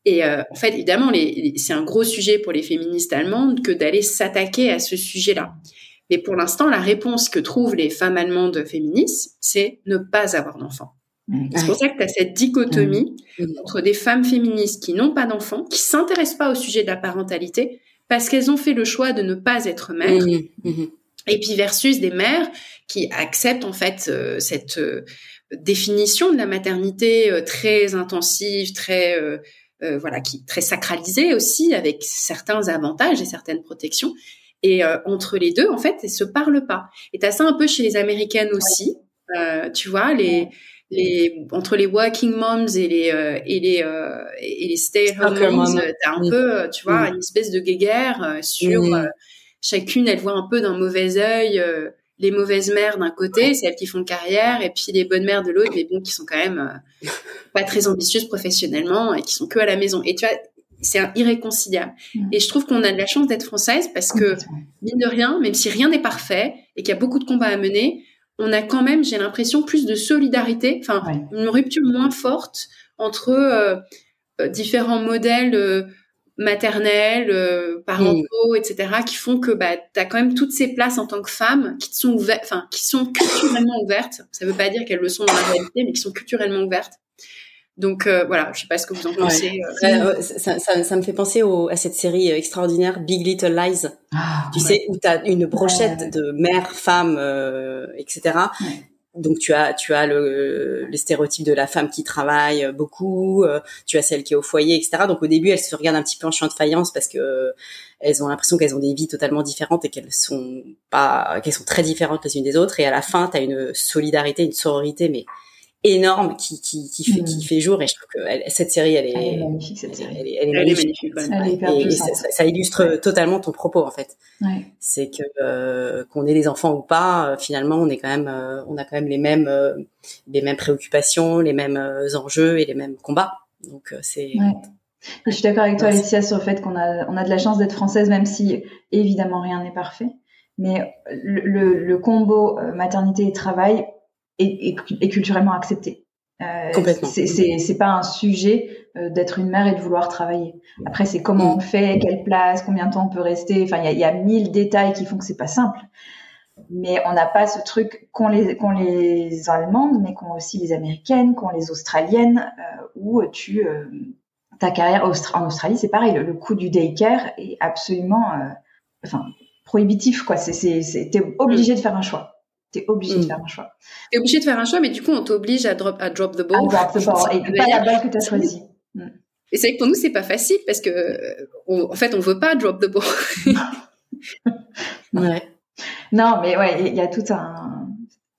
S1: Et euh, en fait, évidemment, les, c'est un gros sujet pour les féministes allemandes que d'aller s'attaquer à ce sujet-là. Mais pour l'instant, la réponse que trouvent les femmes allemandes féministes, c'est ne pas avoir d'enfants. Mmh. C'est pour ça que tu as cette dichotomie mmh. Mmh. entre des femmes féministes qui n'ont pas d'enfants, qui s'intéressent pas au sujet de la parentalité, parce qu'elles ont fait le choix de ne pas être mères, et puis versus des mères qui acceptent en fait euh, cette euh, définition de la maternité euh, très intensive, très voilà, qui très sacralisée aussi, avec certains avantages et certaines protections, et euh, entre les deux, en fait, elles se parlent pas. Et t'as ça un peu chez les américaines aussi. Euh, tu vois, les les entre les working moms et les euh, et les euh, et les stay home moms, t'as un peu, tu vois, une espèce de guéguerre sur chacune, elle voit un peu d'un mauvais œil les mauvaises mères d'un côté, celles qui font carrière, et puis les bonnes mères de l'autre, mais bon, qui sont quand même pas très ambitieuses professionnellement et qui sont que à la maison. Et tu vois, c'est irréconciliable. Mm. Et je trouve qu'on a de la chance d'être française parce que, mine de rien, même si rien n'est parfait et qu'il y a beaucoup de combats à mener, on a quand même, j'ai l'impression, plus de solidarité, enfin, une rupture moins forte entre euh, euh, différents modèles euh, maternels, euh, parentaux, mm. etc., qui font que bah, tu as quand même toutes ces places en tant que femme qui sont ouvertes, enfin, qui sont culturellement ouvertes. Ça veut pas dire qu'elles le sont dans la réalité, mais qui sont culturellement ouvertes. Donc euh, voilà, je sais pas ce que vous en pensez.
S3: Euh. ça, ça, ça, me fait penser au, à cette série extraordinaire Big Little Lies. Ah, tu sais où tu as une brochette de mère, femme, euh, etc. Donc tu as tu as le, les stéréotypes de la femme qui travaille beaucoup, tu as celle qui est au foyer, etc. Donc au début elles se regardent un petit peu en champ de faïence parce que elles ont l'impression qu'elles ont des vies totalement différentes et qu'elles sont pas qu'elles sont très différentes les unes des autres. Et à la fin tu as une solidarité, une sororité mais énorme qui qui qui fait qui mm. fait jour et je trouve que cette série elle est, elle est magnifique cette série. elle est, elle est magnifique, et, ça, ça, illustre totalement ton propos en fait. Ouais. c'est que euh, qu'on ait des enfants ou pas euh, finalement on est quand même euh, on a quand même les mêmes euh, les mêmes préoccupations les mêmes enjeux et les mêmes combats. Donc c'est
S2: ouais. je suis d'accord avec toi Alicia sur le fait qu'on a on a de la chance d'être française même si évidemment rien n'est parfait. Mais le, le, le combo maternité et travail est, culturellement accepté. Euh, Complètement. C'est pas un sujet euh, d'être une mère et de vouloir travailler. Après, c'est comment on fait, quelle place, combien de temps on peut rester. Enfin, il y a, mille détails qui font que c'est pas simple. Mais on n'a pas ce truc qu'ont les, qu'ont les Allemandes, mais qu'ont aussi les Américaines, qu'ont les Australiennes, euh, où tu ta carrière en Australie, c'est pareil. Le, coût du daycare est absolument, enfin, prohibitif quoi. C'est, t'es obligé de faire un choix. T'es obligé de mm. faire un choix.
S1: T'es obligé de faire un choix, mais du coup, on t'oblige à drop, à drop the ball.
S2: À drop the ball. Et pas la balle que t'as choisie.
S1: Mm. Et c'est vrai que pour nous, c'est pas facile parce que, en fait, on veut pas drop the ball. [LAUGHS]
S2: ouais. Non, mais ouais, il y a tout un.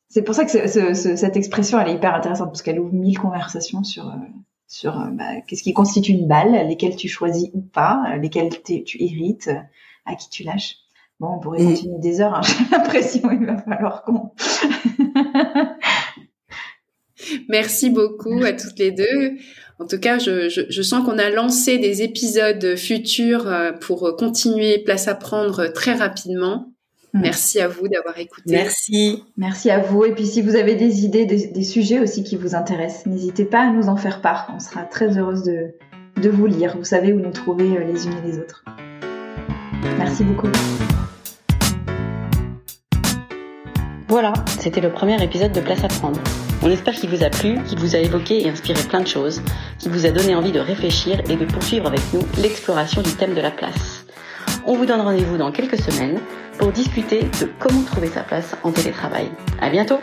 S2: C'est pour ça que ce, ce, cette expression, elle est hyper intéressante parce qu'elle ouvre mille conversations sur euh, sur euh, bah, qu'est-ce qui constitue une balle, lesquelles tu choisis ou pas, lesquelles tu hérites, à qui tu lâches. Bon, on pourrait continuer des heures, hein, [LAUGHS] j'ai l'impression, il va falloir qu'on...
S1: Merci beaucoup à toutes les deux. En tout cas, je, je, sens qu'on a lancé des épisodes futurs euh, pour continuer Place à prendre très rapidement. Mm. Merci à vous d'avoir écouté.
S3: Merci.
S2: Merci à vous. Et puis si vous avez des idées, des, sujets aussi qui vous intéressent, n'hésitez pas à nous en faire part. On sera très heureuse de, de vous lire. Vous savez où nous trouver euh, les unes et les autres. Merci beaucoup.
S3: Voilà, c'était le premier épisode de Place à prendre. On espère qu'il vous a plu, qu'il vous a évoqué et inspiré plein de choses, qu'il vous a donné envie de réfléchir et de poursuivre avec nous l'exploration du thème de la place. On vous donne rendez-vous dans quelques semaines pour discuter de comment trouver sa place en télétravail. À bientôt!